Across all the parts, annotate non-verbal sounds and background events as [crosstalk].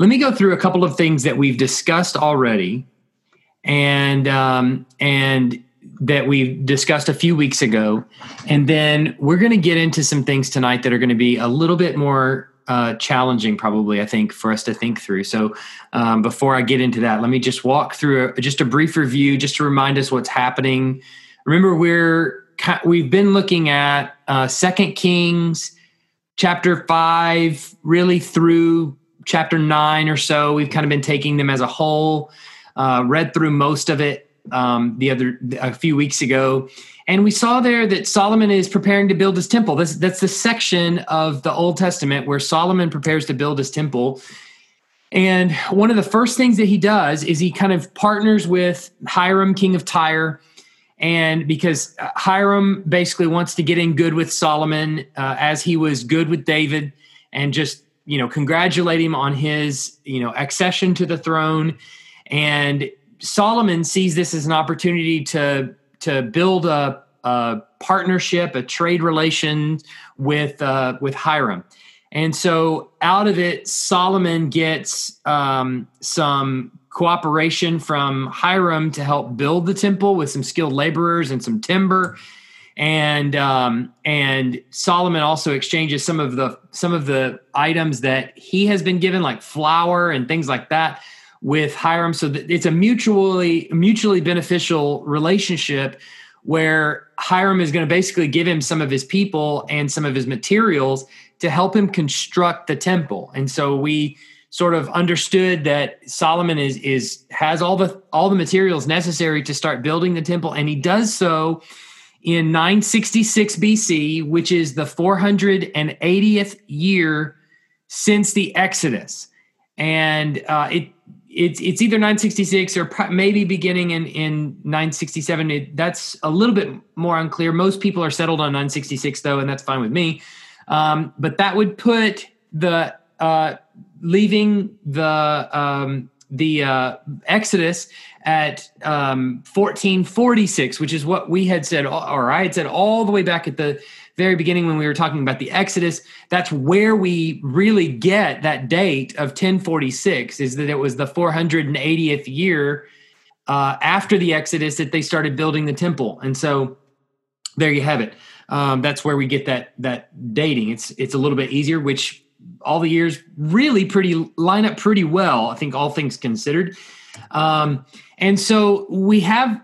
let me go through a couple of things that we've discussed already, and um, and that we discussed a few weeks ago, and then we're going to get into some things tonight that are going to be a little bit more uh, challenging, probably I think, for us to think through. So, um, before I get into that, let me just walk through a, just a brief review, just to remind us what's happening. Remember, we're we've been looking at uh, Second Kings chapter five, really through chapter nine or so. We've kind of been taking them as a whole. Uh, read through most of it um, the other a few weeks ago, and we saw there that Solomon is preparing to build his temple. That's that's the section of the Old Testament where Solomon prepares to build his temple. And one of the first things that he does is he kind of partners with Hiram, king of Tyre, and because uh, Hiram basically wants to get in good with Solomon uh, as he was good with David, and just you know congratulate him on his you know accession to the throne. And Solomon sees this as an opportunity to to build a, a partnership, a trade relation with uh, with Hiram. And so out of it, Solomon gets um, some cooperation from Hiram to help build the temple with some skilled laborers and some timber. And um, and Solomon also exchanges some of the some of the items that he has been given, like flour and things like that, with Hiram. So that it's a mutually mutually beneficial relationship where Hiram is going to basically give him some of his people and some of his materials to help him construct the temple. And so we sort of understood that Solomon is is has all the all the materials necessary to start building the temple and he does so in 966 BC which is the 480th year since the Exodus. And uh, it it's it's either 966 or maybe beginning in in 967 it, that's a little bit more unclear. Most people are settled on 966 though and that's fine with me. Um, but that would put the uh, leaving the um, the uh, Exodus at um, 1446, which is what we had said, or I had said all the way back at the very beginning when we were talking about the Exodus. That's where we really get that date of 1046, is that it was the 480th year uh, after the Exodus that they started building the temple. And so there you have it. Um, that's where we get that that dating. It's it's a little bit easier, which all the years really pretty line up pretty well. I think all things considered. Um, and so we have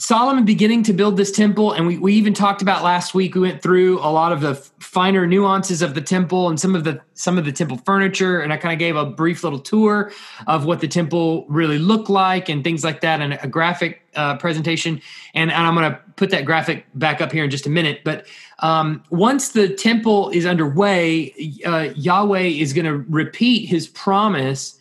Solomon beginning to build this temple, and we, we even talked about last week. We went through a lot of the finer nuances of the temple and some of the some of the temple furniture, and I kind of gave a brief little tour of what the temple really looked like and things like that, and a graphic uh, presentation. And, and I'm going to put that graphic back up here in just a minute. But um, once the temple is underway, uh, Yahweh is going to repeat His promise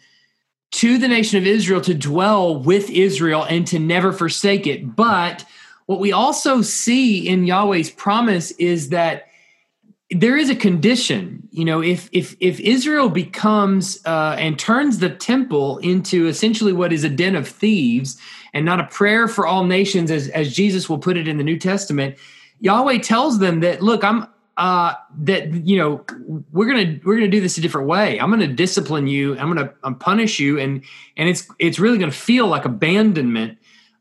to the nation of Israel to dwell with Israel and to never forsake it. But what we also see in Yahweh's promise is that there is a condition you know if if if israel becomes uh, and turns the temple into essentially what is a den of thieves and not a prayer for all nations as as jesus will put it in the new testament yahweh tells them that look i'm uh, that you know we're gonna we're gonna do this a different way. I'm gonna discipline you. I'm gonna punish you, and and it's it's really gonna feel like abandonment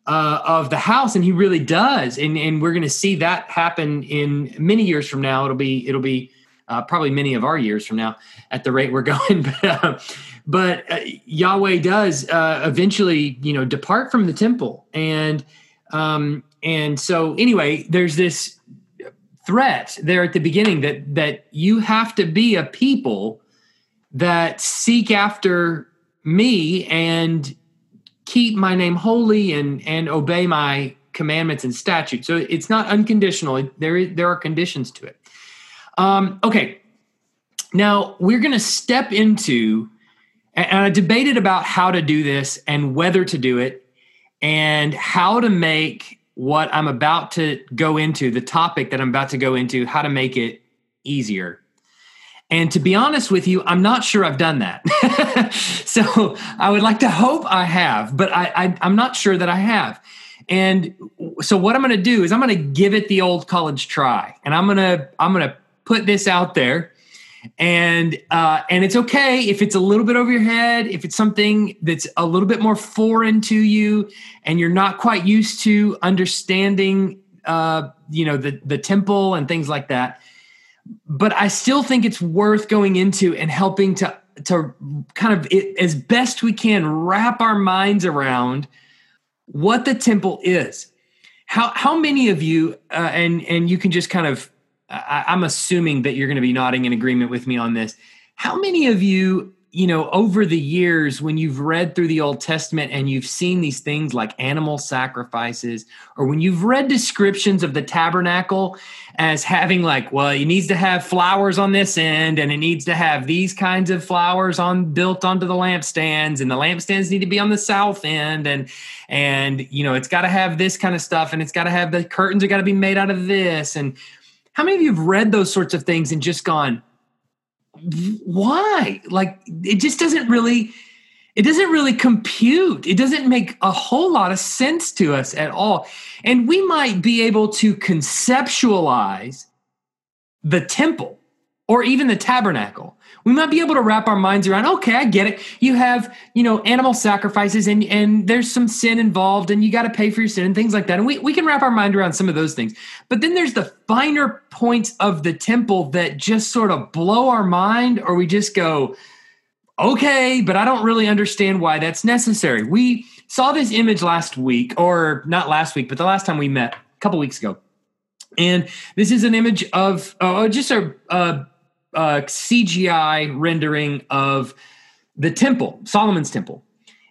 uh, of the house, and he really does. And and we're gonna see that happen in many years from now. It'll be it'll be uh, probably many of our years from now at the rate we're [laughs] going. but uh, but uh, Yahweh does uh, eventually you know depart from the temple, and um, and so anyway, there's this threat there at the beginning that that you have to be a people that seek after me and keep my name holy and and obey my commandments and statutes. So it's not unconditional. There there are conditions to it. Um, okay, now we're going to step into and I debated about how to do this and whether to do it and how to make what I'm about to go into, the topic that I'm about to go into, how to make it easier. And to be honest with you, I'm not sure I've done that. [laughs] so I would like to hope I have, but I, I, I'm not sure that I have. And so what I'm going to do is I'm going to give it the old college try, and I'm going to I'm going to put this out there, and uh, and it's okay if it's a little bit over your head if it's something that's a little bit more foreign to you and you're not quite used to understanding uh, you know the the temple and things like that. But i still think it's worth going into and helping to to kind of it, as best we can wrap our minds around what the temple is. How how many of you uh, and and you can just kind of I, I'm assuming that you're going to be nodding in agreement with me on this. How many of you, you know, over the years, when you've read through the Old Testament and you've seen these things like animal sacrifices, or when you've read descriptions of the tabernacle as having like, well, it needs to have flowers on this end, and it needs to have these kinds of flowers on built onto the lampstands, and the lampstands need to be on the south end, and and you know, it's got to have this kind of stuff, and it's got to have the curtains are got to be made out of this, and how many of you have read those sorts of things and just gone, why? Like it just doesn't really it doesn't really compute. It doesn't make a whole lot of sense to us at all. And we might be able to conceptualize the temple or even the tabernacle we might be able to wrap our minds around okay i get it. You have you know animal sacrifices and and there's some sin involved and you got to pay for your sin and things like that. And we, we can wrap our mind around some of those things. But then there's the finer points of the temple that just sort of blow our mind or we just go okay but i don't really understand why that's necessary. We saw this image last week or not last week but the last time we met a couple weeks ago. And this is an image of uh, just a, a uh, CGI rendering of the temple, Solomon's temple.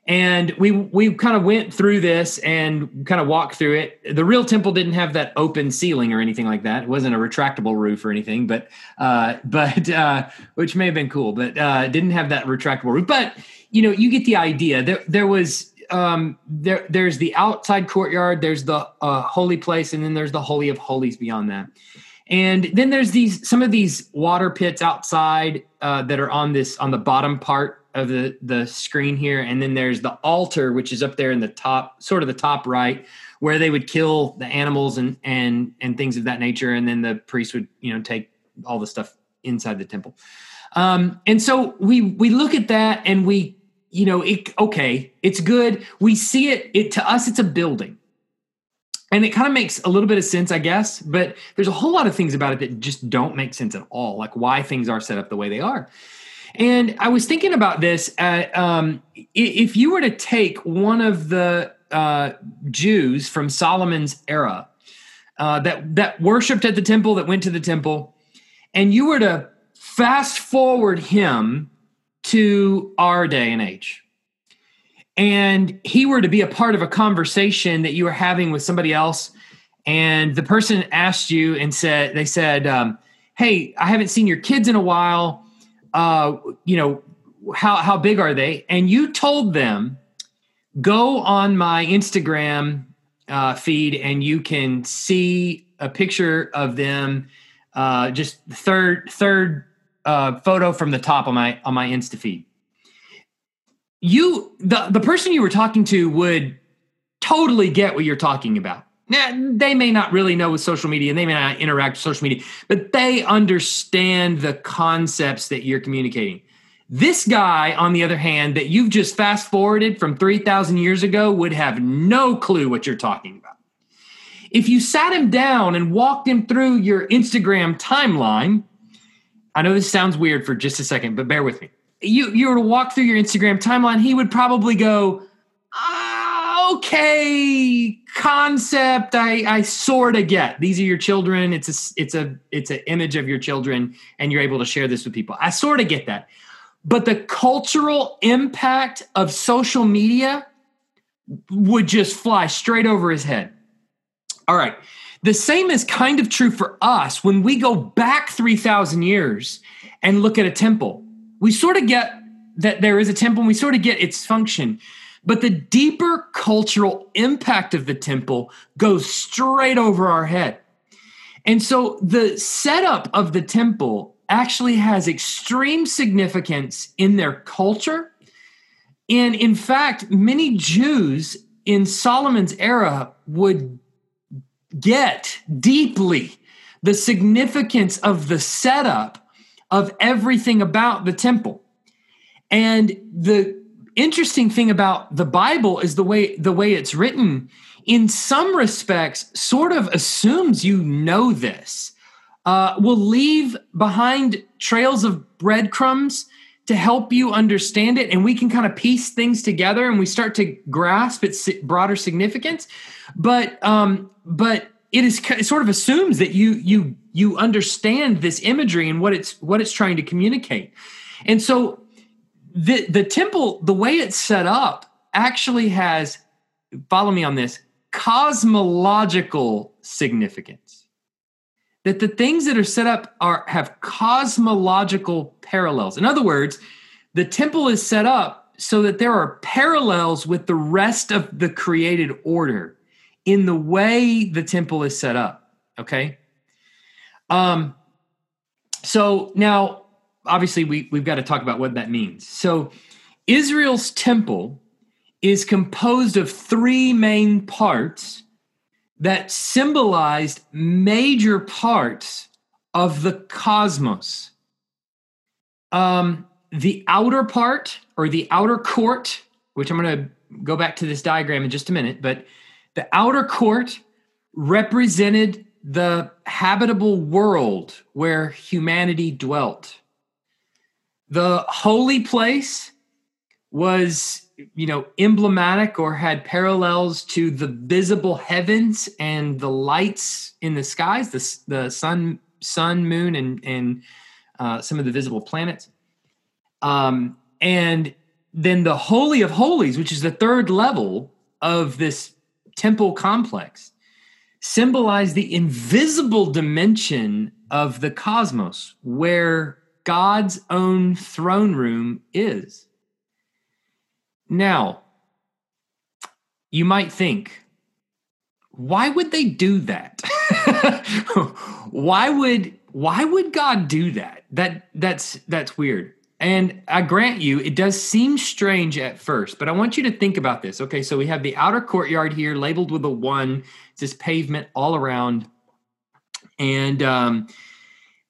And we we kind of went through this and kind of walked through it. The real temple didn't have that open ceiling or anything like that. It wasn't a retractable roof or anything, but uh, [laughs] but uh, which may have been cool, but uh, didn't have that retractable roof. But you know, you get the idea. There there was um, there there's the outside courtyard, there's the uh, holy place, and then there's the holy of holies beyond that. And then there's these some of these water pits outside uh, that are on this on the bottom part of the the screen here, and then there's the altar which is up there in the top, sort of the top right, where they would kill the animals and and and things of that nature, and then the priest would you know take all the stuff inside the temple. Um, and so we we look at that and we you know it okay it's good. We see it it to us it's a building and it kind of makes a little bit of sense i guess but there's a whole lot of things about it that just don't make sense at all like why things are set up the way they are. And i was thinking about this at, um, if you were to take one of the uh, jews from solomon's era uh, that that worshipped at the temple that went to the temple and you were to fast forward him to our day and age and he were to be a part of a conversation that you were having with somebody else and the person asked you and said they said um, hey i haven't seen your kids in a while. Uh, you know how how big are they? And you told them go on my instagram uh, feed and you can see a picture of them uh, just third third uh, photo from the top on my on my insta feed you the the person you were talking to would totally get what you're talking about. Now, they may not really know with social media and they may not interact with social media, but they understand the concepts that you're communicating. This guy, on the other hand, that you've just fast forwarded from 3,000 years ago would have no clue what you're talking about. If you sat him down and walked him through your Instagram timeline, I know this sounds weird for just a second, but bear with me you you were to walk through your Instagram timeline, he would probably go, ah, okay, concept. I I sort of get. These are your children. It's a it's a it's an image of your children, and you're able to share this with people. I sort of get that, but the cultural impact of social media would just fly straight over his head. All right. The same is kind of true for us when we go back 3,000 years and look at a temple we sort of get that there is a temple and we sort of get its function. But the deeper cultural impact of the temple goes straight over our head. And so the setup of the temple actually has extreme significance in their culture. And in fact, many Jews in Solomon's era would get deeply the significance of the setup of everything about the temple. And the interesting thing about the Bible is the way the way it's written in some respects sort of assumes you know this. Uh, will leave behind trails of breadcrumbs to help you understand it and we can kind of piece things together and we start to grasp its broader significance but um but it is it sort of assumes that you you you understand this imagery and what it's what it's trying to communicate. And so the the temple the way it's set up actually has follow me on this cosmological significance. That the things that are set up are have cosmological parallels. In other words, the temple is set up so that there are parallels with the rest of the created order in the way the temple is set up. Okay. Um, so now, obviously, we, we've got to talk about what that means. So, Israel's temple is composed of three main parts that symbolized major parts of the cosmos. Um, the outer part or the outer court, which I'm going to go back to this diagram in just a minute, but the outer court represented the habitable world where humanity dwelt. The holy place was you know emblematic or had parallels to the visible heavens and the lights in the skies the, the sun sun moon and and uh, some of the visible planets um, and then the holy of holies which is the third level of this temple complex symbolize the invisible dimension of the cosmos where god's own throne room is now, you might think, why would they do that? [laughs] why would why would God do that? That that's that's weird. And I grant you, it does seem strange at first, but I want you to think about this. Okay, so we have the outer courtyard here labeled with a one. It's this pavement all around. And um,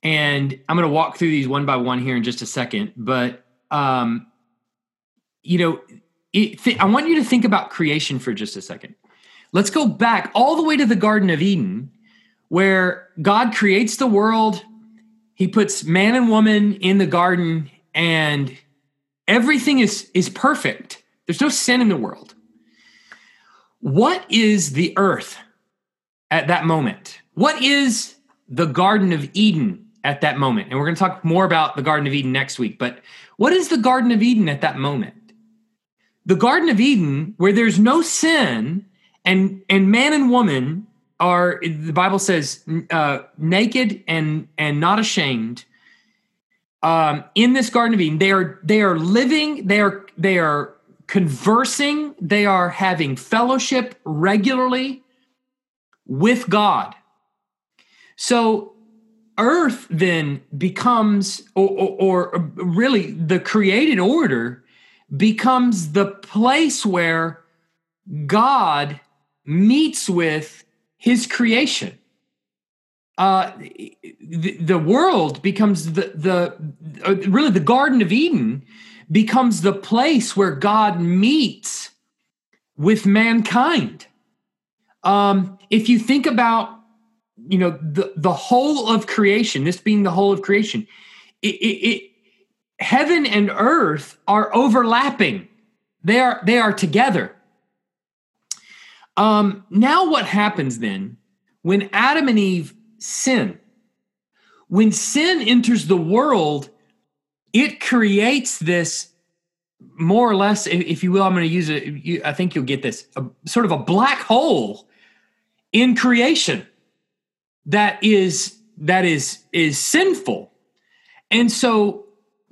and I'm gonna walk through these one by one here in just a second. But um, you know, it, th- I want you to think about creation for just a second. Let's go back all the way to the Garden of Eden, where God creates the world. He puts man and woman in the garden, and everything is, is perfect. There's no sin in the world. What is the earth at that moment? What is the Garden of Eden at that moment? And we're going to talk more about the Garden of Eden next week. But what is the Garden of Eden at that moment? the Garden of Eden, where there's no sin, and and man and woman are the Bible says uh, naked and and not ashamed. Um, in this Garden of Eden, they are they are living, they are they are conversing, they are having fellowship regularly with God. So earth then becomes or, or, or, really the created order becomes the place where God meets with his creation. Uh, the, the world becomes the, the uh, really the Garden of Eden becomes the place where God meets with mankind. Um, if you think about, you know, the, the whole of creation, this being the whole of creation, it, it, heaven and earth are overlapping. They are they are together. Um, now what happens then when Adam and Eve sin? When sin enters the world, it creates this more or less, if you will, I'm going to use it. I think you'll get this a, sort of a black hole in creation that is that is is sinful, and so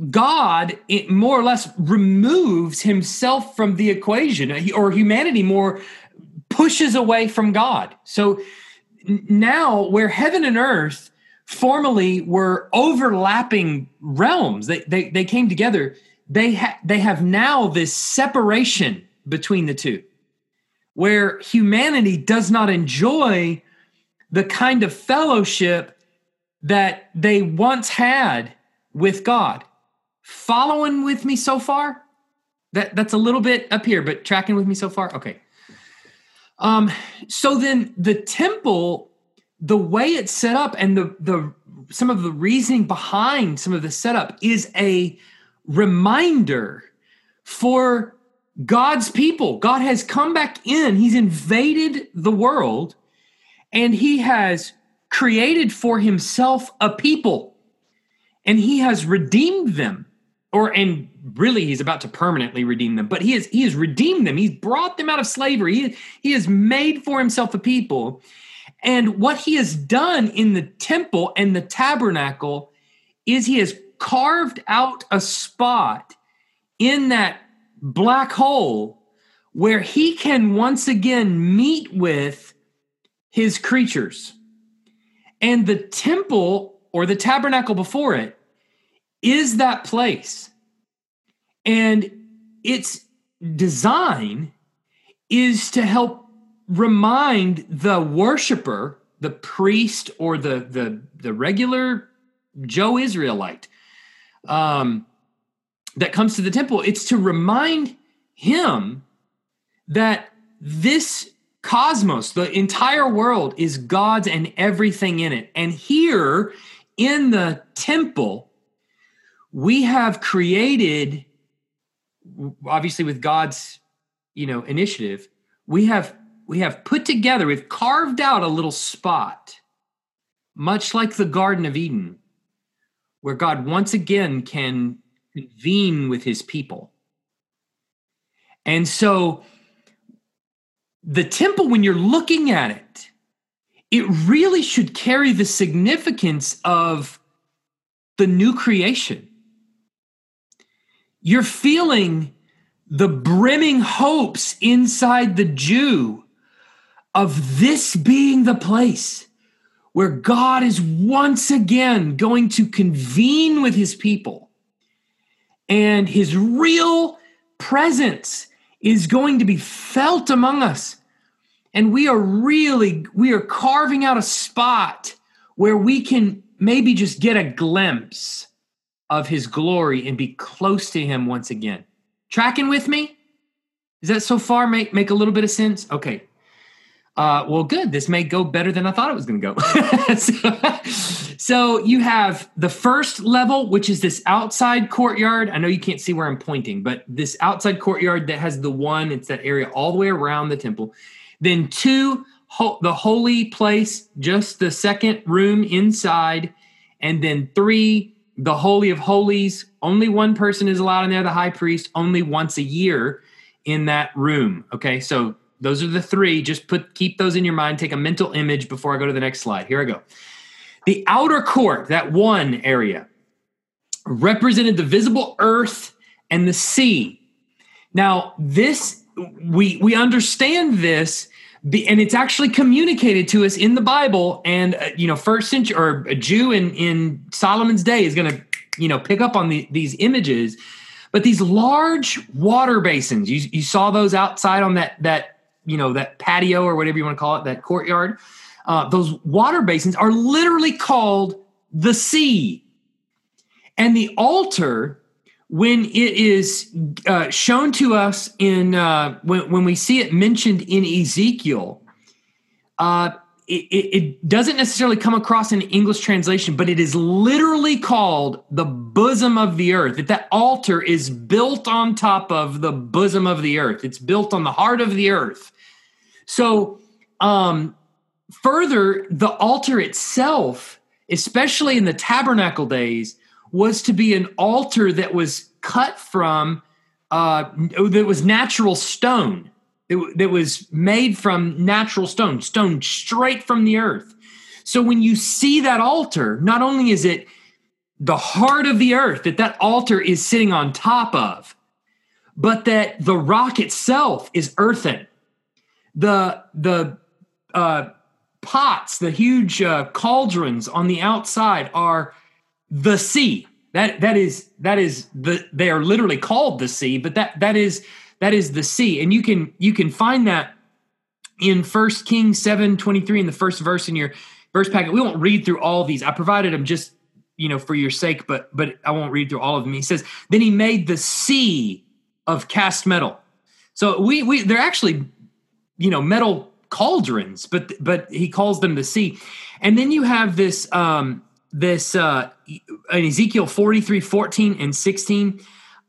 God it more or less removes himself from the equation, or humanity more pushes away from God. So now, where heaven and earth formerly were overlapping realms, they, they, they came together, they, ha- they have now this separation between the two, where humanity does not enjoy the kind of fellowship that they once had with God. Following with me so far? That that's a little bit up here, but tracking with me so far? Okay. Um, so then the temple, the way it's set up and the the some of the reasoning behind some of the setup is a reminder for God's people. God has come back in, He's invaded the world, and He has created for Himself a people, and He has redeemed them. Or, and really, he's about to permanently redeem them, but he has he has redeemed them. He's brought them out of slavery. He, he has made for himself a people. And what he has done in the temple and the tabernacle is he has carved out a spot in that black hole where he can once again meet with his creatures. And the temple or the tabernacle before it is that place. And its design is to help remind the worshiper, the priest or the the the regular Joe Israelite, um, that comes to the temple, it's to remind him that this cosmos, the entire world, is God's and everything in it. And here in the temple, we have created, obviously with God's, you know, initiative, we have we have put together, we've carved out a little spot, much like the Garden of Eden, where God once again can convene with his people. And so the temple, when you're looking at it, it really should carry the significance of the new creation. You're feeling the brimming hopes inside the Jew of this being the place where God is once again going to convene with his people and his real presence is going to be felt among us. And we are really we are carving out a spot where we can maybe just get a glimpse of his glory and be close to him once again tracking with me does that so far make make a little bit of sense okay uh, well, good. This may go better than I thought it was going to go. [laughs] so, so, you have the first level, which is this outside courtyard. I know you can't see where I'm pointing, but this outside courtyard that has the one, it's that area all the way around the temple. Then two, ho- the holy place, just the second room inside. And then three, the holy of holies. Only one person is allowed in there, the high priest, only once a year in that room. Okay, so those are the three. Just put keep those in your mind. Take a mental image before I go to the next slide. Here I go. The outer court, that one area, represented the visible earth and the sea. Now, this we we understand this and it's actually communicated to us in the Bible. And uh, you know, first century or a Jew in in Solomon's day is going to you know pick up on the, these images. But these large water basins, you, you saw those outside on that that you know that patio or whatever you want to call it, that courtyard. Uh, those water basins are literally called the sea, and the altar when it is uh, shown to us in uh, when, when we see it mentioned in Ezekiel, uh, it, it, doesn't necessarily come across in English translation, but it is literally called the bosom of the earth. That that altar is built on top of the bosom of the earth. It's built on the heart of the earth. So, um, further, the altar itself, especially in the tabernacle days, was to be an altar that was cut from, uh, that was natural stone, that, that was made from natural stone, stone straight from the earth. So when you see that altar, not only is it the heart of the earth that that altar is sitting on top of, but that the rock itself is earthen the the uh, pots, the huge uh, cauldrons on the outside are the sea. That that is that is the they are literally called the sea, but that that is that is the sea, and you can you can find that in First Kings seven twenty three in the first verse in your verse packet. We won't read through all these. I provided them just you know, for your sake, but but I won't read through all of them. He says, then he made the sea of cast metal. So we we they're actually, you know, metal cauldrons, but but he calls them the sea. And then you have this um this uh in Ezekiel 43, 14 and 16.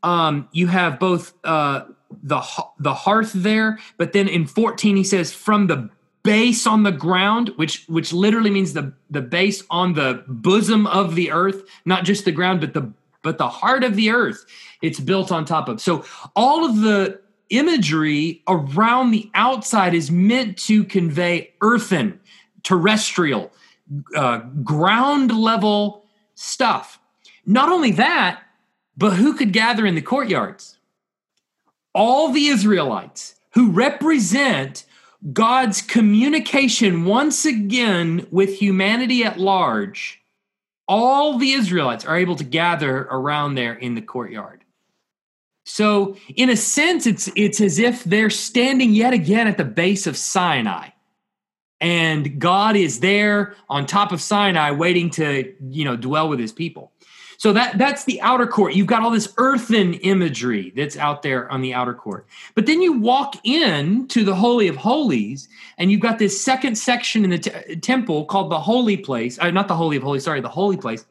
Um, you have both uh the the hearth there, but then in 14 he says from the base on the ground, which which literally means the the base on the bosom of the earth, not just the ground, but the but the heart of the earth. It's built on top of. So all of the imagery around the outside is meant to convey earthen, terrestrial, uh, ground level stuff. Not only that, but who could gather in the courtyards? All the Israelites who represent God's communication once again with humanity at large, all the Israelites are able to gather around there in the courtyard. So, in a sense, it's it's as if they're standing yet again at the base of Sinai. And God is there on top of Sinai waiting to, you know, dwell with his people. So that that's the outer court. You've got all this earthen imagery that's out there on the outer court. But then you walk in to the holy of holies and you've got this second section in the temple called the holy place, uh, not the holy of holies, sorry, the holy place.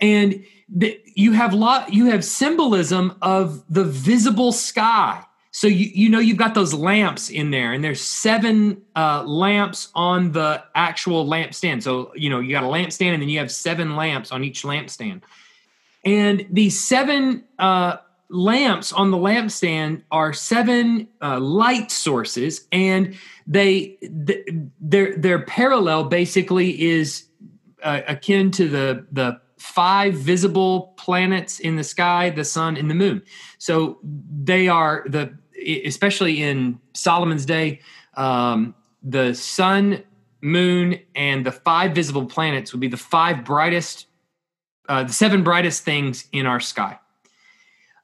And the, you have lot you have symbolism of the visible sky so you you know you've got those lamps in there, and there's seven uh, lamps on the actual lampstand. So you know you got a lampstand, and then you have seven lamps on each lampstand. And these seven uh, lamps on the lampstand are seven uh, light sources, and they th- their their parallel basically is uh, akin to the the five visible planets in the sky the sun and the moon so they are the especially in Solomon's day, um, the sun, moon, and the five visible planets would be the five brightest, uh, the seven brightest things in our sky.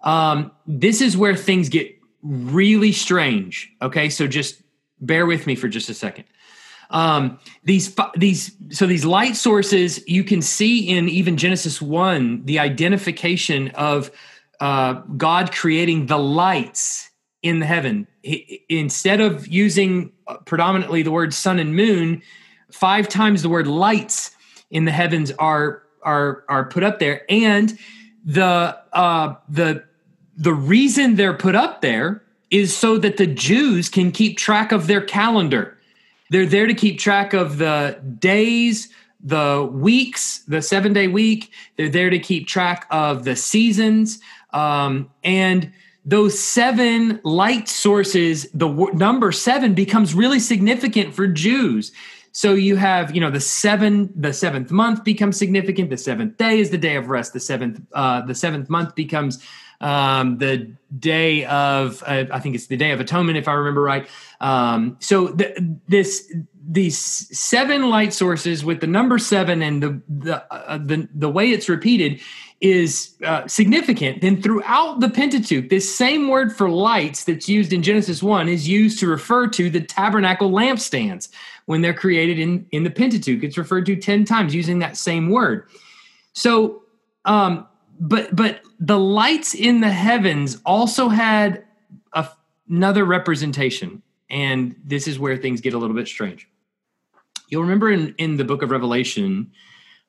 Um, this is where things get really strange. Okay, so just bear with me for just a second. Um, these these so these light sources you can see in even Genesis one the identification of uh, God creating the lights in the heaven. He, instead of using uh, predominantly the word sun and moon, five times the word lights in the heavens are are are put up there, and the uh, the the reason they're put up there is so that the Jews can keep track of their calendar. They're there to keep track of the days, the weeks, the seven day week. They're there to keep track of the seasons, um, and those seven light sources, the w- number seven becomes really significant for Jews. So you have, you know, the seven, the seventh month becomes significant. The seventh day is the day of rest. The seventh, uh, the seventh month becomes um, the day of, uh, I think it's the day of atonement, if I remember right. Um, so the, this, these seven light sources with the number seven and the the uh, the, the way it's repeated is uh, significant, then throughout the Pentateuch, this same word for lights that's used in Genesis 1 is used to refer to the tabernacle lampstands when they're created in, in the Pentateuch. It's referred to 10 times using that same word. So, um, but but the lights in the heavens also had a, another representation, and this is where things get a little bit strange. You'll remember in, in the book of Revelation,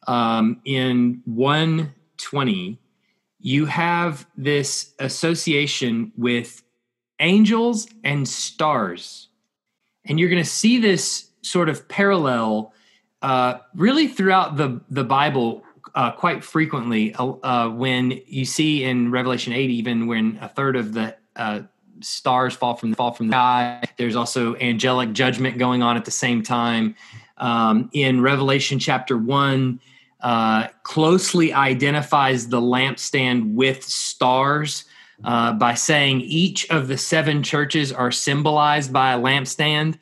um, in 120 you have this association with angels and stars. And you're going to see this sort of parallel uh, really throughout the, the Bible uh, quite frequently. Uh, uh when you see in Revelation 8, even when a third of the uh, stars fall from the fall from the sky, there's also angelic judgment going on at the same time. Um, in Revelation chapter 1, uh, closely identifies the lampstand with stars uh, by saying each of the seven churches are symbolized by a lampstand.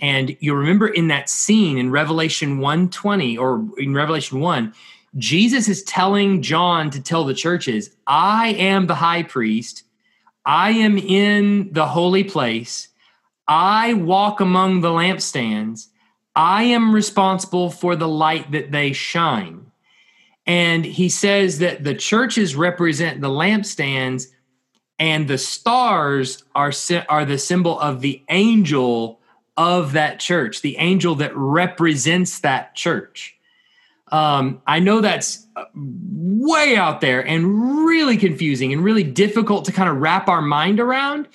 And you remember in that scene in Revelation 120 or in Revelation 1, Jesus is telling John to tell the churches, I am the high priest. I am in the holy place. I walk among the lampstands. I am responsible for the light that they shine. And he says that the churches represent the lampstands and the stars are are the symbol of the angel of that church, the angel that represents that church. Um, I know that's uh, way out there and really confusing and really difficult to kind of wrap our mind around.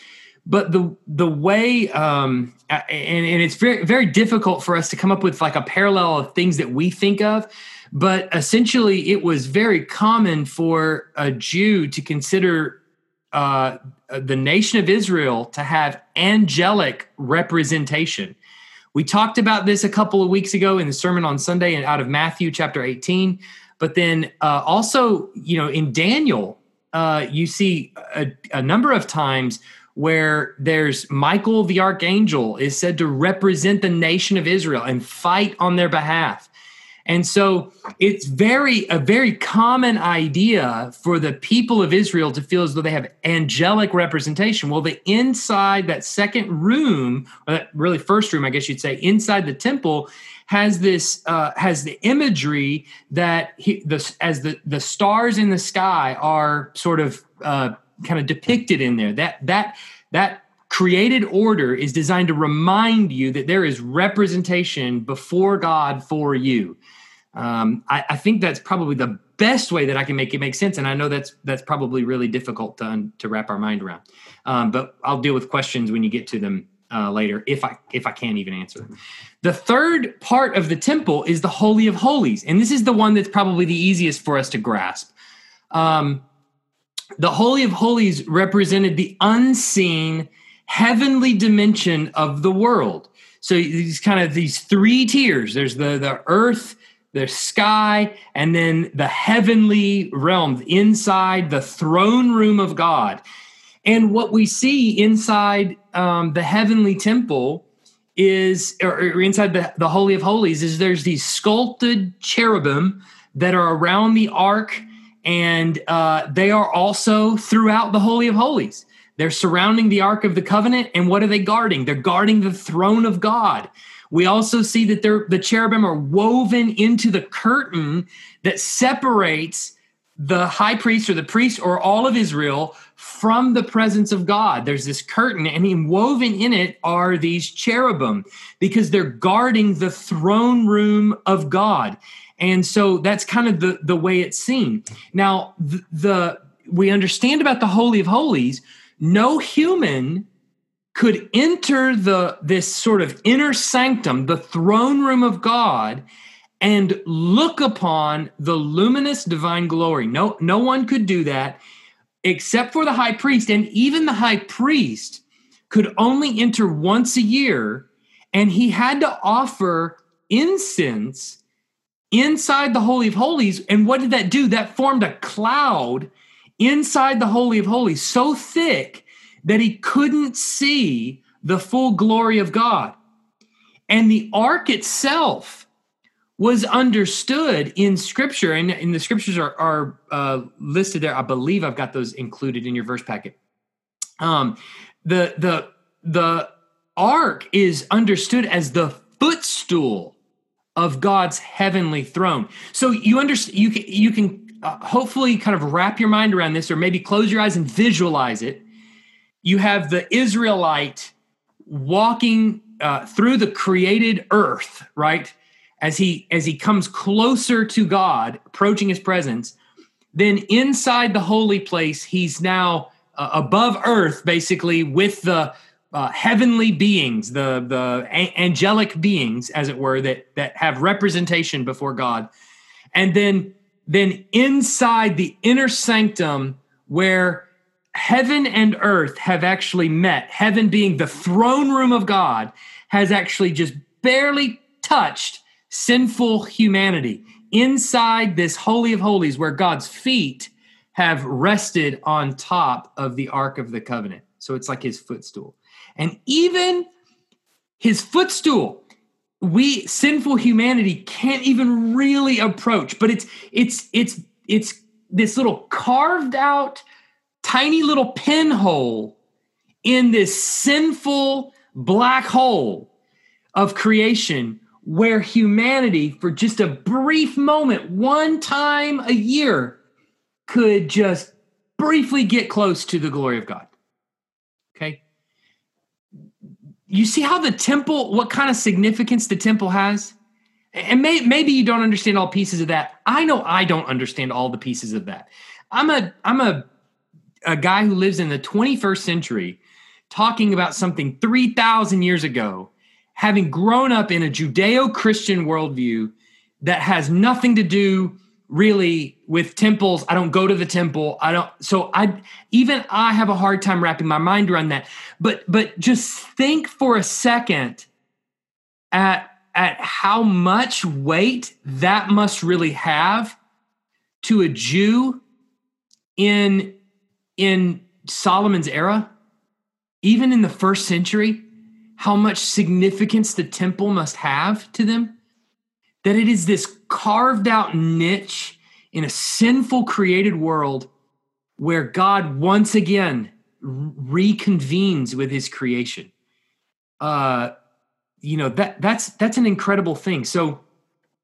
But the the way um, and, and it's very very difficult for us to come up with like a parallel of things that we think of. But essentially, it was very common for a Jew to consider uh, the nation of Israel to have angelic representation. We talked about this a couple of weeks ago in the sermon on Sunday and out of Matthew chapter 18. But then uh, also, you know, in Daniel, uh, you see a, a number of times where there's Michael the archangel is said to represent the nation of Israel and fight on their behalf. And so it's very a very common idea for the people of Israel to feel as though they have angelic representation. Well, the inside that second room, or that really first room, I guess you'd say, inside the temple has this uh, has the imagery that he, the, as the the stars in the sky are sort of uh, kind of depicted in there. That that that created order is designed to remind you that there is representation before God for you. Um, I, I, think that's probably the best way that I can make it make sense, and I know that's that's probably really difficult to to wrap our mind around. Um, but I'll deal with questions when you get to them uh, later, if I if I can't even answer them. The third part of the temple is the holy of holies, and this is the one that's probably the easiest for us to grasp. Um, the holy of holies represented the unseen heavenly dimension of the world. So these kind of these three tiers. There's the the earth, the sky, and then the heavenly realm inside the throne room of God. And what we see inside um, the heavenly temple is, or, or inside the, the Holy of Holies, is there's these sculpted cherubim that are around the ark, and uh, they are also throughout the Holy of Holies. They're surrounding the Ark of the Covenant, and what are they guarding? They're guarding the throne of God. We also see that the cherubim are woven into the curtain that separates the high priest or the priest or all of Israel from the presence of God. There's this curtain, and woven in it are these cherubim because they're guarding the throne room of God. And so that's kind of the, the way it's seen. Now, the, the we understand about the Holy of Holies no human could enter the this sort of inner sanctum the throne room of god and look upon the luminous divine glory. No no one could do that except for the high priest and even the high priest could only enter once a year and he had to offer incense inside the holy of holies. And what did that do? That formed a cloud inside the Holy of Holies so thick that he couldn't see the full glory of God. And the ark itself was understood in scripture, and, and the scriptures are, are uh, listed there. I believe I've got those included in your verse packet. Um, the the the ark is understood as the footstool of God's heavenly throne. So you understand you can you can uh, hopefully kind of wrap your mind around this or maybe close your eyes and visualize it you have the israelite walking uh, through the created earth right? As he as he comes closer to god approaching his presence then inside the holy place he's now uh, above earth basically with the uh, heavenly beings the the a- angelic beings as it were that that have representation before god. And then then inside the inner sanctum where heaven and earth have actually met, heaven being the throne room of God, has actually just barely touched sinful humanity inside this Holy of Holies where God's feet have rested on top of the Ark of the Covenant. So it's like his footstool. And even his footstool we sinful humanity can't even really approach but it's it's it's it's this little carved out tiny little pinhole in this sinful black hole of creation where humanity, for just a brief moment, one time a year, could just briefly get close to the glory of God. Okay? You see how the temple, what kind of significance the temple has? And may, maybe you don't understand all pieces of that. I know I don't understand all the pieces of that. I'm a I'm a a guy who lives in the 21st century talking about something 3,000 years ago, having grown up in a Judeo Christian worldview that has nothing to do really with temples. I don't go to the temple. I don't, so I, even I have a hard time wrapping my mind around that. But, but just think for a second at, at how much weight that must really have to a Jew in in Solomon's era, even in the first century, how much significance the temple must have to them. That it is this carved out niche in a sinful created world where God once again reconvenes with his creation. Uh, you know that that's that's an incredible thing. So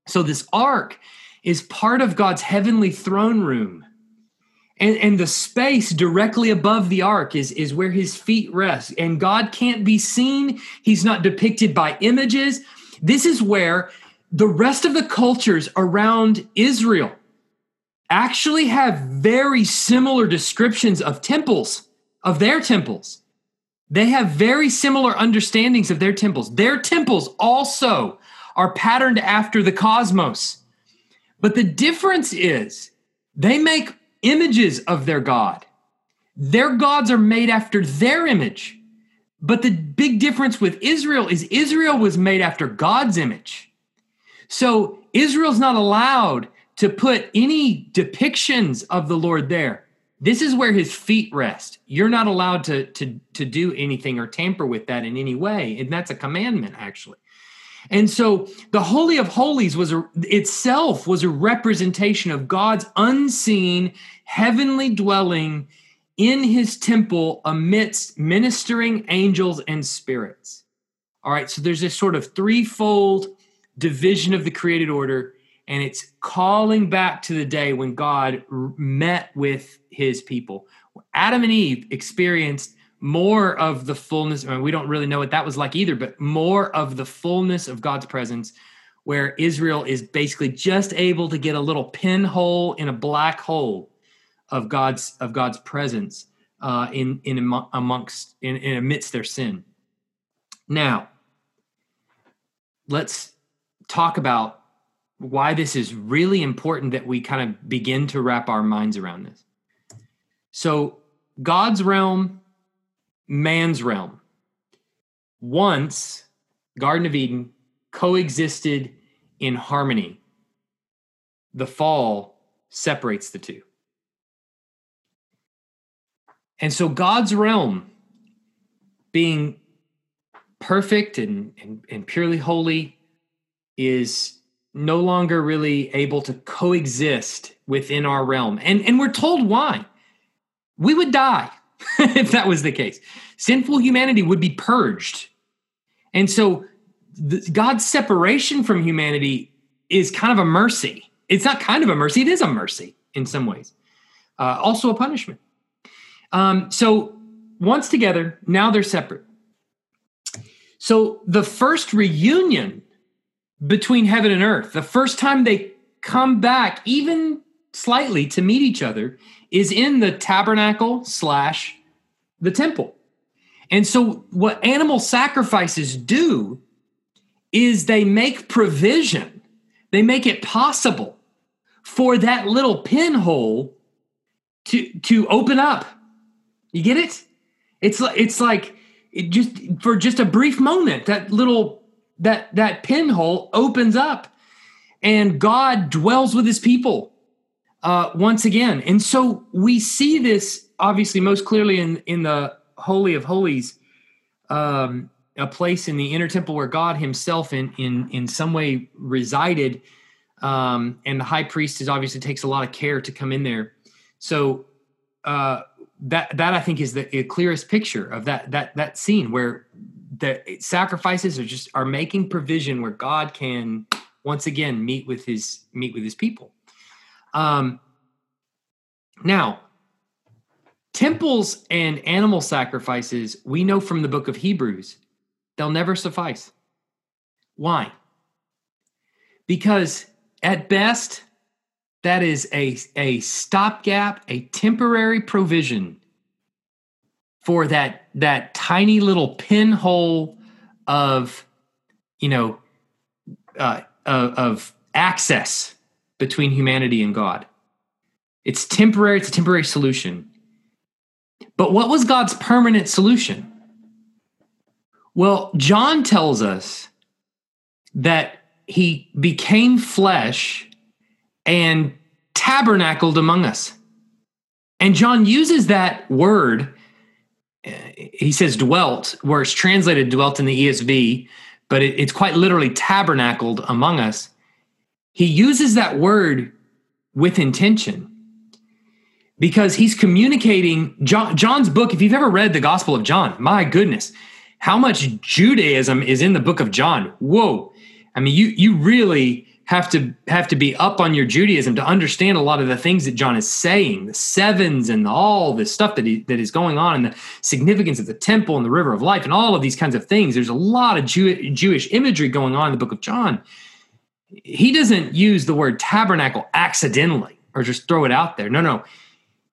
so this ark is part of God's heavenly throne room and, and the space directly above the ark is, is where his feet rest. And God can't be seen. He's not depicted by images. This is where the rest of the cultures around Israel actually have very similar descriptions of temples, of their temples. They have very similar understandings of their temples. Their temples also are patterned after the cosmos. But the difference is they make images of their God. Their gods are made after their image. But the big difference with Israel is Israel was made after God's image. So Israel's not allowed to put any depictions of the Lord there. This is where his feet rest. You're not allowed to, to, to do anything or tamper with that in any way. And that's a commandment, actually. And so the Holy of Holies was a, itself was a representation of God's unseen heavenly dwelling in his temple amidst ministering angels and spirits. All right, so there's this sort of threefold division of the created order, and it's calling back to the day when God met with his people. Adam and Eve experienced more of the fullness. I mean, we don't really know what that was like either, but more of the fullness of God's presence, where Israel is basically just able to get a little pinhole in a black hole of God's of God's presence uh, in in amongst in, in amidst their sin. Now, let's talk about why this is really important that we kind of begin to wrap our minds around this. So, God's realm man's realm. Once, Garden of Eden coexisted in harmony. The fall separates the two. And so God's realm, being perfect and, and, and, purely holy, is no longer really able to coexist within our realm. And, and we're told why. We would die. [laughs] if that was the case. Sinful humanity would be purged. And so the, God's separation from humanity is kind of a mercy. It's not kind of a mercy, it is a mercy in some ways, uh, also a punishment. Um, so once together, now they're separate. So the first reunion between heaven and earth, the first time they come back, even slightly to meet each other, is in the tabernacle slash the temple. And so, what animal sacrifices do is they make provision, they make it possible for that little pinhole to, to open up. You get it? It's, it's like it just for just a brief moment, that little that that pinhole opens up and God dwells with his people uh, once again. And so we see this obviously most clearly in in the Holy of Holies, um, a place in the inner temple where God Himself in in in some way resided. Um, and the high priest is obviously takes a lot of care to come in there. So uh, that that I think is the, the clearest picture of that that that scene where the sacrifices are just are making provision where God can once again meet with his meet with his people. Um, now, temples and animal sacrifices, we know from the book of Hebrews, they'll never suffice. Why? Because at best, that is a, a stopgap, a temporary provision for that that tiny little pinhole of you know uh, of, of access between humanity and God. It's temporary, it's a temporary solution. But what was God's permanent solution? Well, John tells us that he became flesh and tabernacled among us. And John uses that word, uh, he says dwelt, where it's translated dwelt in the ESV, but it, it's quite literally tabernacled among us. He uses that word with intention because he's communicating John, John's book. If you've ever read the Gospel of John, my goodness, how much Judaism is in the book of John. Whoa. I mean, you you really have to have to be up on your Judaism to understand a lot of the things that John is saying, the sevens and all this stuff that he, that is going on, and the significance of the temple and the river of life, and all of these kinds of things. There's a lot of Jew, Jewish imagery going on in the book of John. He doesn't use the word tabernacle accidentally or just throw it out there. No, no,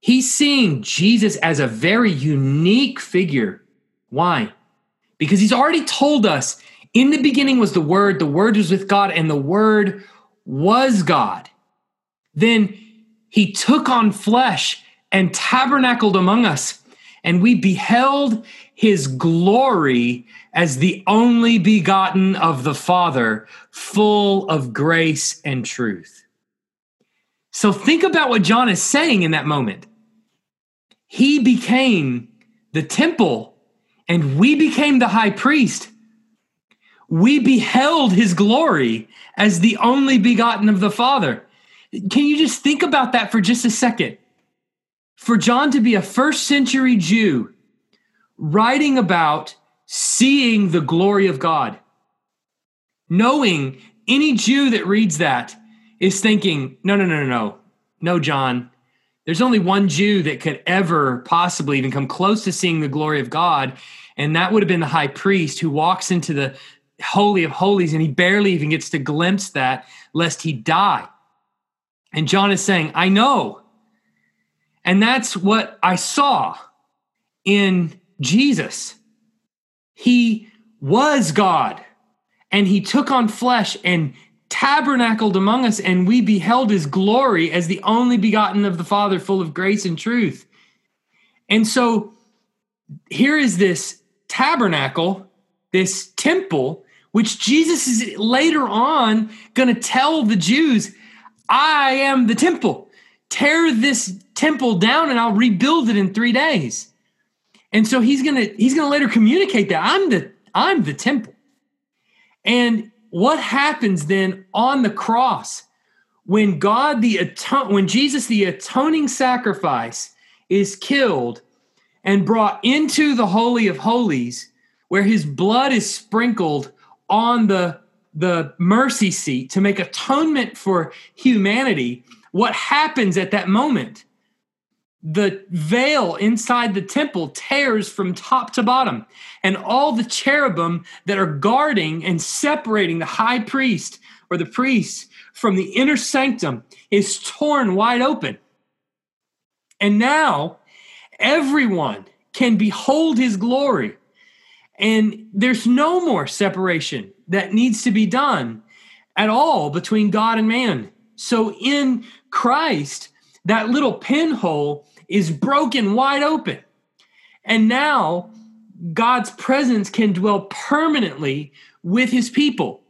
he's seeing Jesus as a very unique figure. Why? Because he's already told us in the beginning was the Word, the Word was with God, and the Word was God. Then he took on flesh and tabernacled among us, and we beheld his glory as the only begotten of the Father, full of grace and truth. So think about what John is saying in that moment. He became the temple, and we became the high priest we beheld his glory as the only begotten of the Father. Can you just think about that for just a second? For John to be a first century Jew writing about seeing the glory of God, knowing any Jew that reads that is thinking, no, no, no, no, no, no, John. There's only one Jew that could ever possibly even come close to seeing the glory of God, and that would have been the high priest who walks into the holy of holies and he barely even gets to glimpse that lest he die. And John is saying, I know. And that's what I saw in Jesus. He was God and he took on flesh and tabernacled among us, and we beheld his glory as the only begotten of the Father, full of grace and truth. And so here is this tabernacle, this temple which Jesus is later on going to tell the Jews, I am the temple. Tear this temple down and I'll rebuild it in 3 days. And so he's to he's to later communicate that I'm the I'm the temple. And what happens then on the cross when God the aton- when Jesus the atoning sacrifice is killed and brought into the holy of holies where his blood is sprinkled on the the mercy seat to make atonement for humanity, what happens at that moment? The veil inside the temple tears from top to bottom, and all the cherubim that are guarding and separating the high priest or the priest from the inner sanctum is torn wide open. And now everyone can behold his glory and there's no more separation that needs to be done at all between God and man. So in Christ, that little pinhole is broken wide open. And now God's presence can dwell permanently with his people.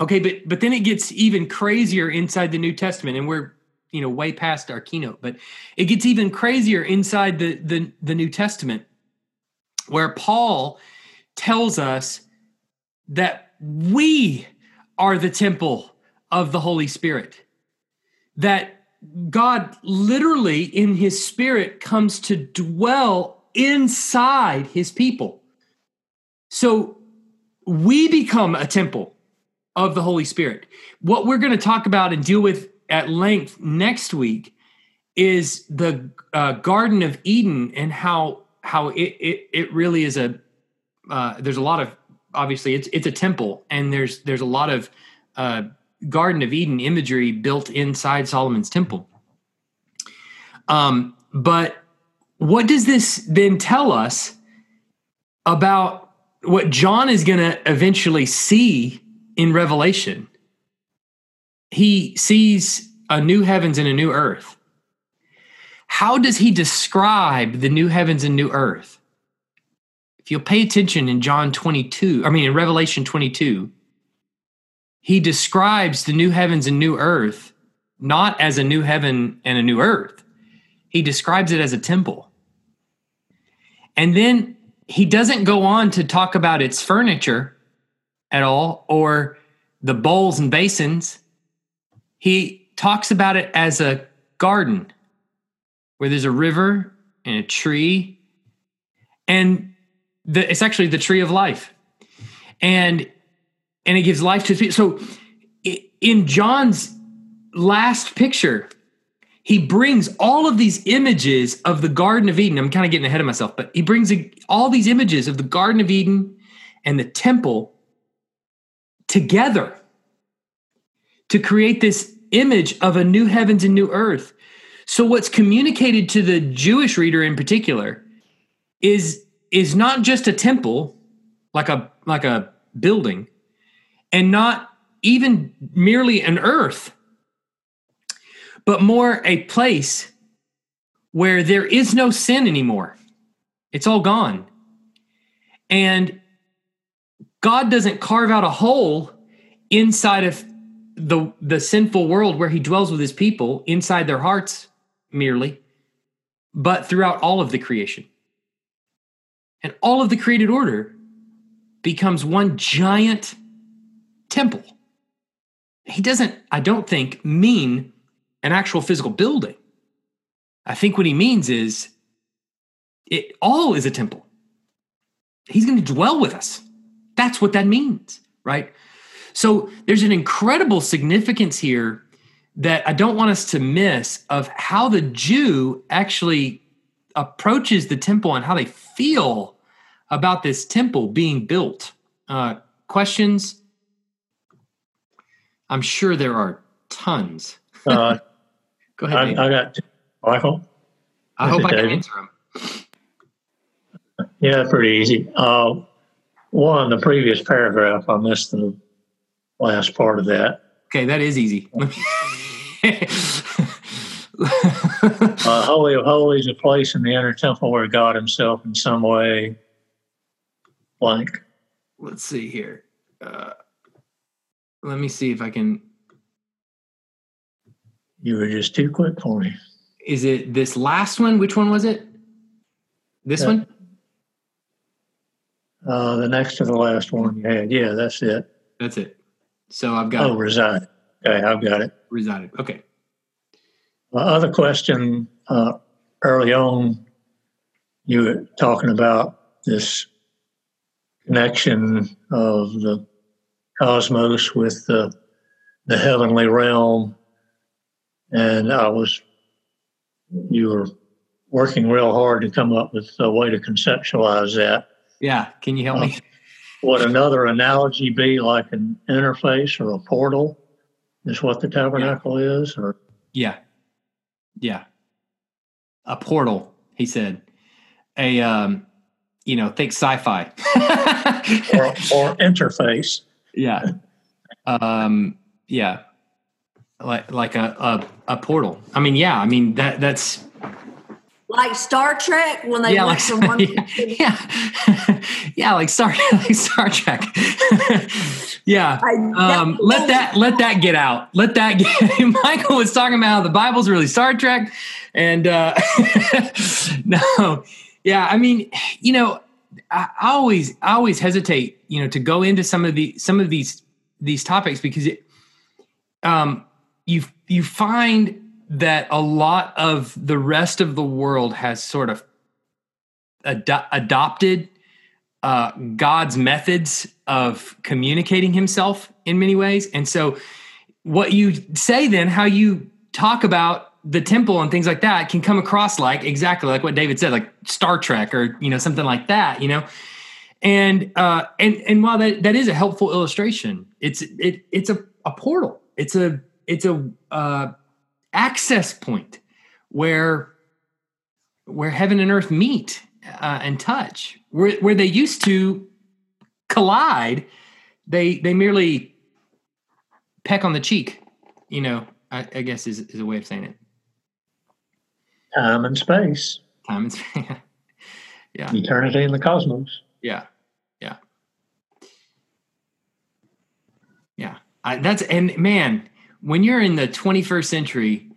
Okay, but but then it gets even crazier inside the New Testament and we're you know way past our keynote, but it gets even crazier inside the the, the New Testament where Paul tells us that we are the temple of the Holy Spirit. That God literally in his spirit comes to dwell inside his people. So we become a temple of the Holy Spirit. What we're going to talk about and deal with at length next week is the uh, Garden of Eden and how how it it, it really is a uh, there's a lot of obviously it's it's a temple and there's there's a lot of uh, Garden of Eden imagery built inside Solomon's temple. Um, but what does this then tell us about what John is going to eventually see in Revelation? He sees a new heavens and a new earth. How does he describe the new heavens and new earth? If you'll pay attention in John 22, I mean, in Revelation 22, he describes the new heavens and new earth not as a new heaven and a new earth. He describes it as a temple. And then he doesn't go on to talk about its furniture at all or the bowls and basins. He talks about it as a garden where there's a river and a tree and the, it's actually the tree of life and and it gives life to people so in john's last picture he brings all of these images of the garden of eden. I'm kind of getting ahead of myself but he brings all these images of the garden of eden and the temple together to create this image of a new heavens and new earth. So what's communicated to the Jewish reader in particular is is not just a temple like a like a building and not even merely an earth but more a place where there is no sin anymore. It's all gone. And God doesn't carve out a hole inside of the the sinful world where he dwells with his people inside their hearts merely, but throughout all of the creation. And all of the created order becomes one giant temple. He doesn't, I don't think, mean an actual physical building. I think what he means is it all is a temple. He's going to dwell with us. That's what that means, right? So there's an incredible significance here that I don't want us to miss of how the Jew actually approaches the temple and how they feel about this temple being built. Uh, questions? I'm sure there are tons. Uh, [laughs] Go ahead. I. I got Michael. I hope I can David. answer them. Yeah, pretty easy. Uh, one, the previous paragraph, I missed the last part of that. Okay, that is easy. [laughs] Uh, Holy of Holies, a place in the inner temple where God Himself, in some way, blank. Let's see here. Uh, let me see if I can. You were just too quick for me. Is it this last one? Which one was it? This Yeah. one? Uh, the next to the last one you had. Yeah, that's it. That's it. So I've got Oh, reside. Okay, I've got it. resided. Okay. My other question uh, early on, you were talking about this connection of the cosmos with the, the heavenly realm. And I was, you were working real hard to come up with a way to conceptualize that. Yeah. Can you help me? Would another analogy be like an interface or a portal? Is what the tabernacle is? Or Yeah. Yeah. A portal, he said. A um, you know, think sci-fi. [laughs] or, or interface? Yeah. Um, yeah. Like like a, a a portal. I mean, yeah, I mean that that's Like Star Trek when they yeah, went like [laughs] one yeah. [laughs] yeah, like Star [laughs] like Star Trek. yeah. Um, let that let that get out. Let that get. Michael was talking about how the Bible's really Star Trek, and uh, no, yeah. I mean, you know, I, always I always hesitate, you know, to go into some of the some of these these topics because it, um, you you find that a lot of the rest of the world has sort of ado- adopted uh, God's methods of communicating Himself in many ways, and so what you say then, how you talk about the temple and things like that, can come across like exactly like what David said, like Star Trek or you know something like that, you know. And uh, and and while that that is a helpful illustration, it's it it's a, a portal. It's a it's a uh, access point where where heaven and earth meet uh, and touch, where where they used to collide, they they merely peck on the cheek. You know, I, I guess is is a way of saying it. Time and space, Time and space. [laughs] yeah, eternity and the cosmos. yeah, yeah, yeah. I, that's and man, when you're in the 21st century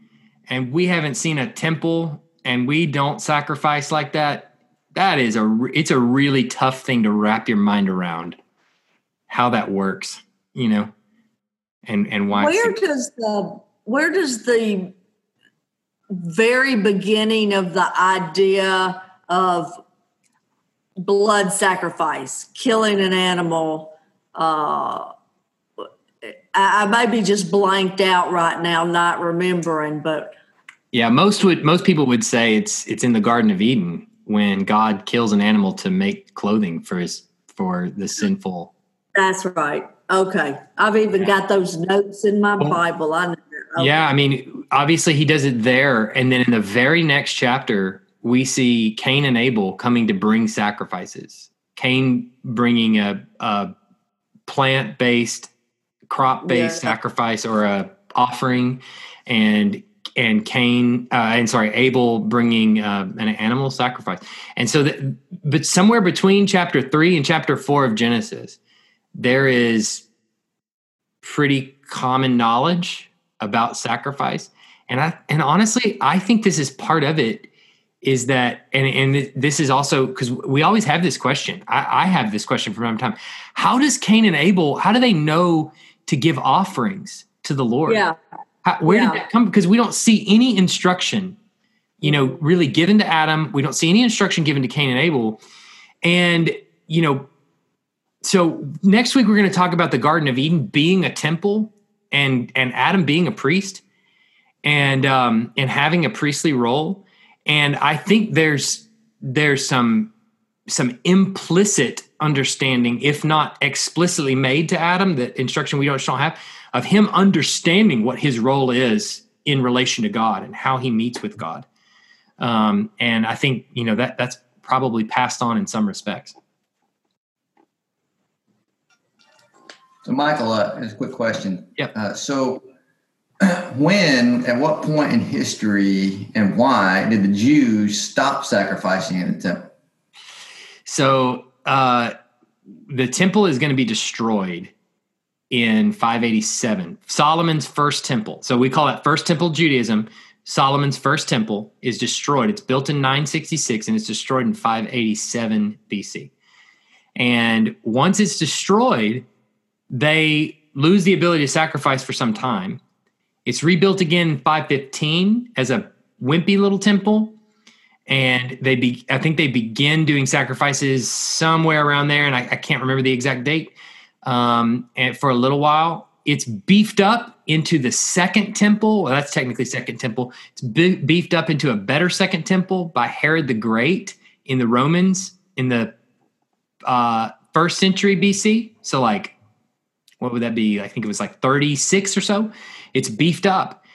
and we haven't seen a temple and we don't sacrifice like that, that is a it's a really tough thing to wrap your mind around how that works, you know, and and why. Where does the where does the very beginning of the idea of blood sacrifice, killing an animal, uh, I, I may be just blanked out right now, not remembering, but Yeah, most would most people would say it's it's in the Garden of Eden when God kills an animal to make clothing for his for the sinful. that's right. Okay. I've even got those notes in my Bible. I know. Okay. Yeah, I mean, obviously he does it there, and then in the very next chapter, we see Cain and Abel coming to bring sacrifices. Cain bringing a, a plant based, crop based Yeah. sacrifice or a offering, and and Cain uh, and sorry Abel bringing uh, an animal sacrifice. And so, that, but somewhere between chapter three and chapter four of Genesis, there is pretty common knowledge about sacrifice. And i and honestly i think this is part of it is that and and this is also because we always have this question. I, I have this question from time to time. How does cain and abel how do they know to give offerings to the lord? Yeah. how, where Yeah. did that come because we don't see any instruction you know really given to adam. We don't see any instruction given to cain and abel. And you know so next week we're going to talk about the garden of eden being a temple and and adam being a priest and um and having a priestly role. And i think there's there's some some implicit understanding if not explicitly made to adam that instruction we don't, don't have of him understanding what his role is in relation to god and how he meets with god. Um and i think you know that that's probably passed on in some respects So, Michael, uh, a quick question. Yep. Uh, so, [clears throat] when, at what point in history, and why did the Jews stop sacrificing in the temple? So uh, the temple is going to be destroyed in 587. Solomon's first temple. So we call that first temple Judaism. Solomon's first temple is destroyed. It's built in 966 and it's destroyed in 587 BC. And once it's destroyed, they lose the ability to sacrifice for some time. It's rebuilt again in 515 as a wimpy little temple. And they be i think they begin doing sacrifices somewhere around there and i, I can't remember the exact date um, and for a little while. It's beefed up into the second temple. Well that's technically second temple. It's be- beefed up into a better second temple by herod the great in the romans in the uh, first century bc so like what would that be i think it was like 36 or so it's beefed up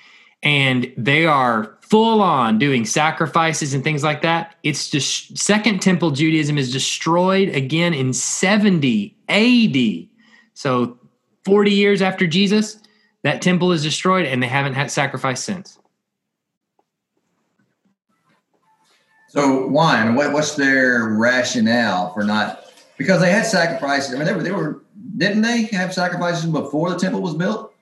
and they are full on doing sacrifices and things like that. It's just second temple Judaism is destroyed again in 70 AD. So 40 years after Jesus, that temple is destroyed and they haven't had sacrifice since. So, why? I what, what's their rationale for not? Because they had sacrifices. I mean, they were, they were, didn't they have sacrifices before the temple was built?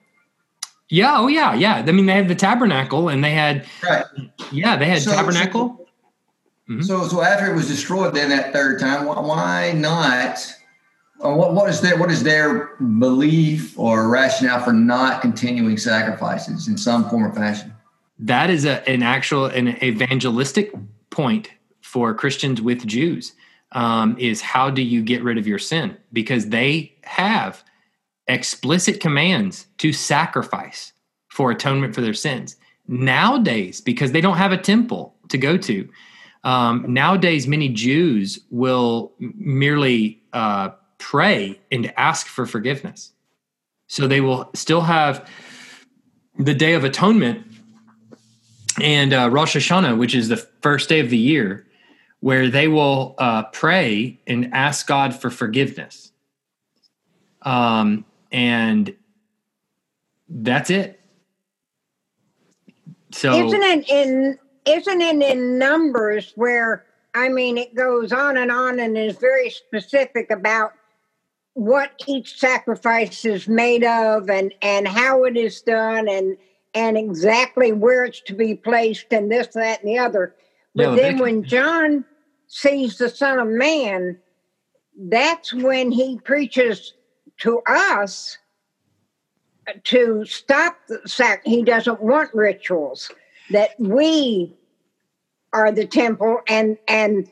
Yeah, oh yeah, yeah. I mean they had the tabernacle and they had Right. yeah, they had So- tabernacle. Mhm. So, so after it was destroyed, then that third time, why, why not? What, what is their what is their belief or rationale for not continuing sacrifices in some form or fashion? that is a, an actual an evangelistic point for Christians with Jews. Um, is how do you get rid of your sin? Because they have explicit commands to sacrifice for atonement for their sins. Nowadays, because they don't have a temple to go to, um, nowadays many Jews will merely uh, pray and ask for forgiveness. So they will still have the Day of Atonement and uh, Rosh Hashanah, which is the first day of the year, where they will uh, pray and ask God for forgiveness. Um, and that's it. So isn't it in isn't it in numbers where I mean it goes on and on and is very specific about what each sacrifice is made of and and how it is done and and exactly where it's to be placed and this that and the other but then when john sees the son of man that's when he preaches to us to stop the sac he doesn't want rituals that we are the temple and and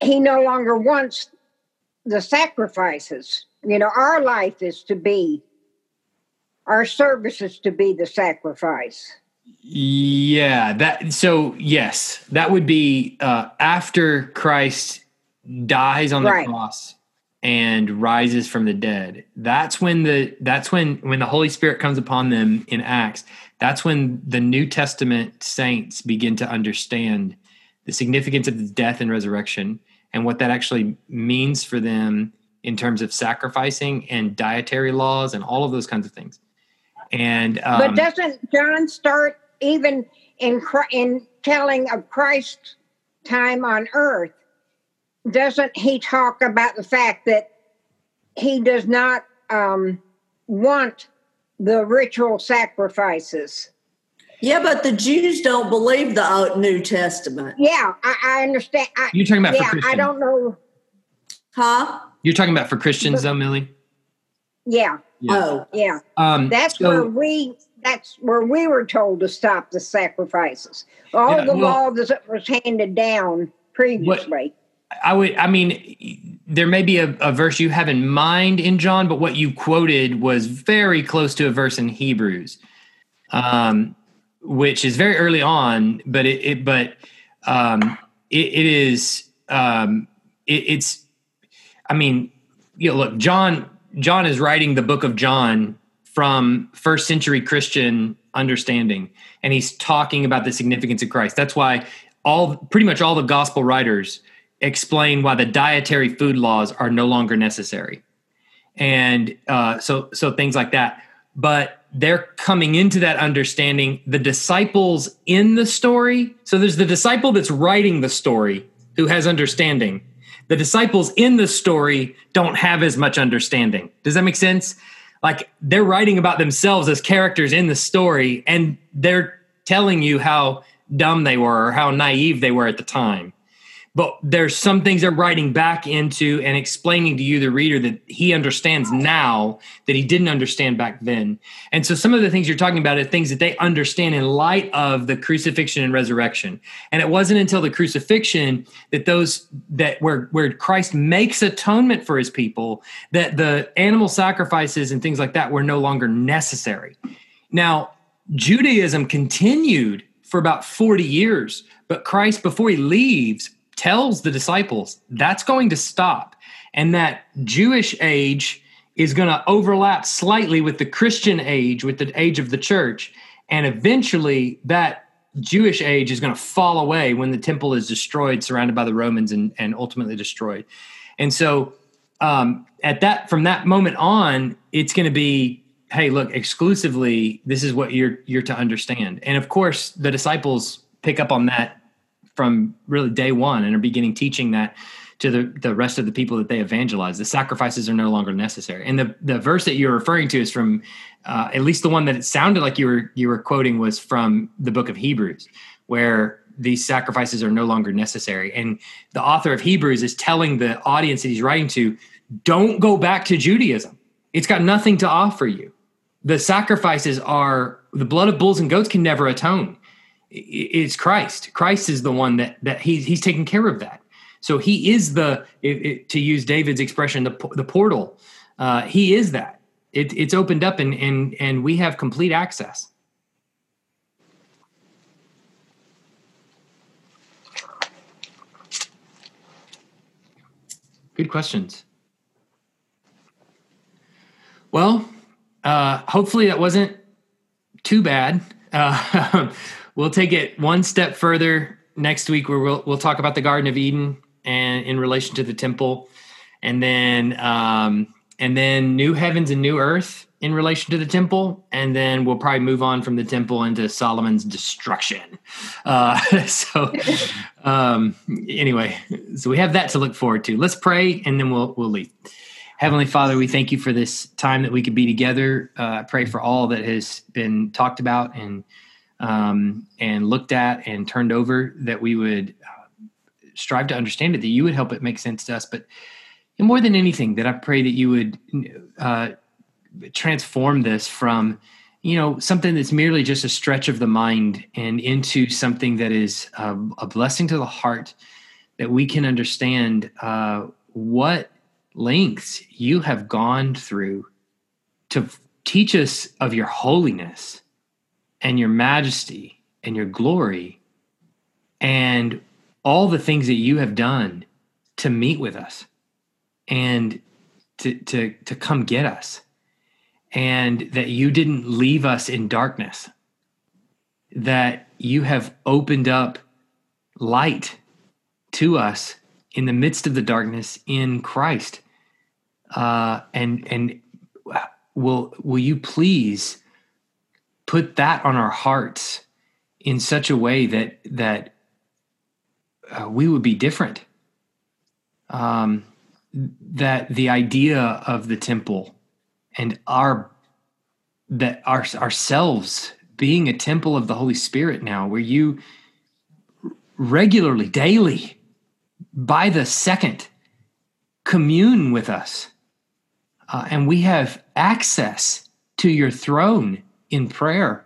he no longer wants the sacrifices. You know, our life is to be, our service is to be the sacrifice. Yeah, that so yes, that would be uh, after Christ dies on the right. cross and rises from the dead. That's when the that's when when the Holy Spirit comes upon them in Acts. That's when the New Testament saints begin to understand the significance of the death and resurrection and what that actually means for them in terms of sacrificing and dietary laws and all of those kinds of things. And um, but doesn't John start even in in telling of Christ's time on earth? Doesn't he talk about the fact that he does not um, want the ritual sacrifices? Yeah, but the Jews don't believe the New Testament. Yeah, I, I understand. I, You're talking about yeah, I don't know. Huh? You're talking about for Christians, though, Millie. Yeah. yeah. Oh, yeah. Um, that's so, where we. That's where we were told to stop the sacrifices. All yeah, the well, law that was handed down previously. What, I would. I mean, there may be a, a verse you have in mind in John, but what you quoted was very close to a verse in Hebrews. Um, which is very early on, but it, it but um, it, it is um, it, it's I mean, you know, look, John John is writing the book of John from first century Christian understanding, and he's talking about the significance of Christ. That's why all pretty much all the gospel writers explain why the dietary food laws are no longer necessary, and uh, so so things like that. But they're coming into that understanding the disciples in the story. So there's the disciple that's writing the story who has understanding. The disciples in the story don't have as much understanding. Does that make sense like they're writing about themselves as characters in the story and they're telling you how dumb they were or how naive they were at the time but there's some things they're writing back into and explaining to you the reader that he understands now that he didn't understand back then. And so some of the things you're talking about are things that they understand in light of the crucifixion and resurrection. And it wasn't until the crucifixion that those that where where christ makes atonement for his people that the animal sacrifices and things like that were no longer necessary. Now judaism continued for about 40 years but christ before he leaves tells the disciples that's going to stop and that Jewish age is going to overlap slightly with the Christian age, with the age of the church. And eventually that Jewish age is going to fall away when the temple is destroyed, surrounded by the Romans, and, and ultimately destroyed. And so, um, at that from that moment on, it's going to be, hey, look, exclusively, this is what you're you're to understand. And of course, the disciples pick up on that from really day one and are beginning teaching that to the, the rest of the people that they evangelize. The sacrifices are no longer necessary. And the, the verse that you're referring to is from, uh, at least the one that it sounded like you were you were quoting was from the book of Hebrews, where these sacrifices are no longer necessary. And the author of Hebrews is telling the audience that he's writing to, don't go back to Judaism. It's got nothing to offer you. The sacrifices are the blood of bulls and goats can never atone it's Christ. Christ is the one that that he's he's taking care of that. So he is the, it, it, to use David's expression, the the portal. Uh, he is that. It, it's opened up, and and and we have complete access. Good questions. Well, uh, hopefully that wasn't too bad. Uh, [laughs] we'll take it one step further next week, where we'll we'll talk about the Garden of Eden and in relation to the temple, and then um, and then new heavens and new earth in relation to the temple, and then we'll probably move on from the temple into Solomon's destruction. Uh, [laughs] so, um, anyway, so we have that to look forward to. Let's pray, and then we'll we'll leave. Heavenly Father, we thank you for this time that we could be together. Uh, I pray for all that has been talked about and um, and looked at and turned over, that we would uh, strive to understand it, that you would help it make sense to us. But more than anything, that I pray that you would uh, transform this from you know something that's merely just a stretch of the mind and into something that is uh, a blessing to the heart that we can understand uh, what lengths you have gone through to teach us of your holiness and your majesty and your glory and all the things that you have done to meet with us and to to to come get us and that you didn't leave us in darkness that you have opened up light to us in the midst of the darkness in Christ. Uh, and and will will you please put that on our hearts in such a way that that uh, we would be different. Um, that the idea of the temple and our that our ourselves being a temple of the Holy Spirit now, where you regularly, daily by the second commune with us. Uh, and we have access to your throne in prayer.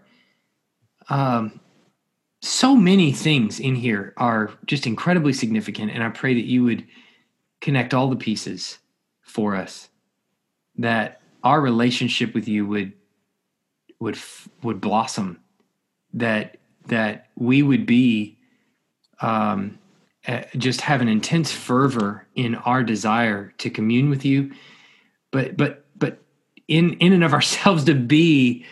Um, so many things in here are just incredibly significant. And I pray that you would connect all the pieces for us, that our relationship with you would would would blossom that that we would be um, just have an intense fervor in our desire to commune with you but but but in in and of ourselves to be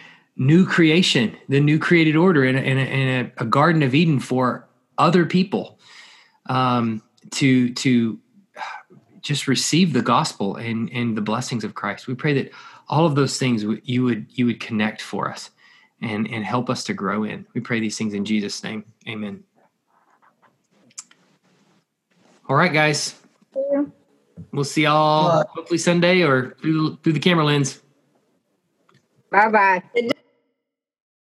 new creation the new created order in a, in a, in a, a garden of eden for other people um, to to just receive the gospel and and the blessings of christ we pray that all of those things you would you would connect for us and and help us to grow in we pray these things in jesus name amen all right, guys. We'll see y'all hopefully Sunday or through through the camera lens. Bye bye.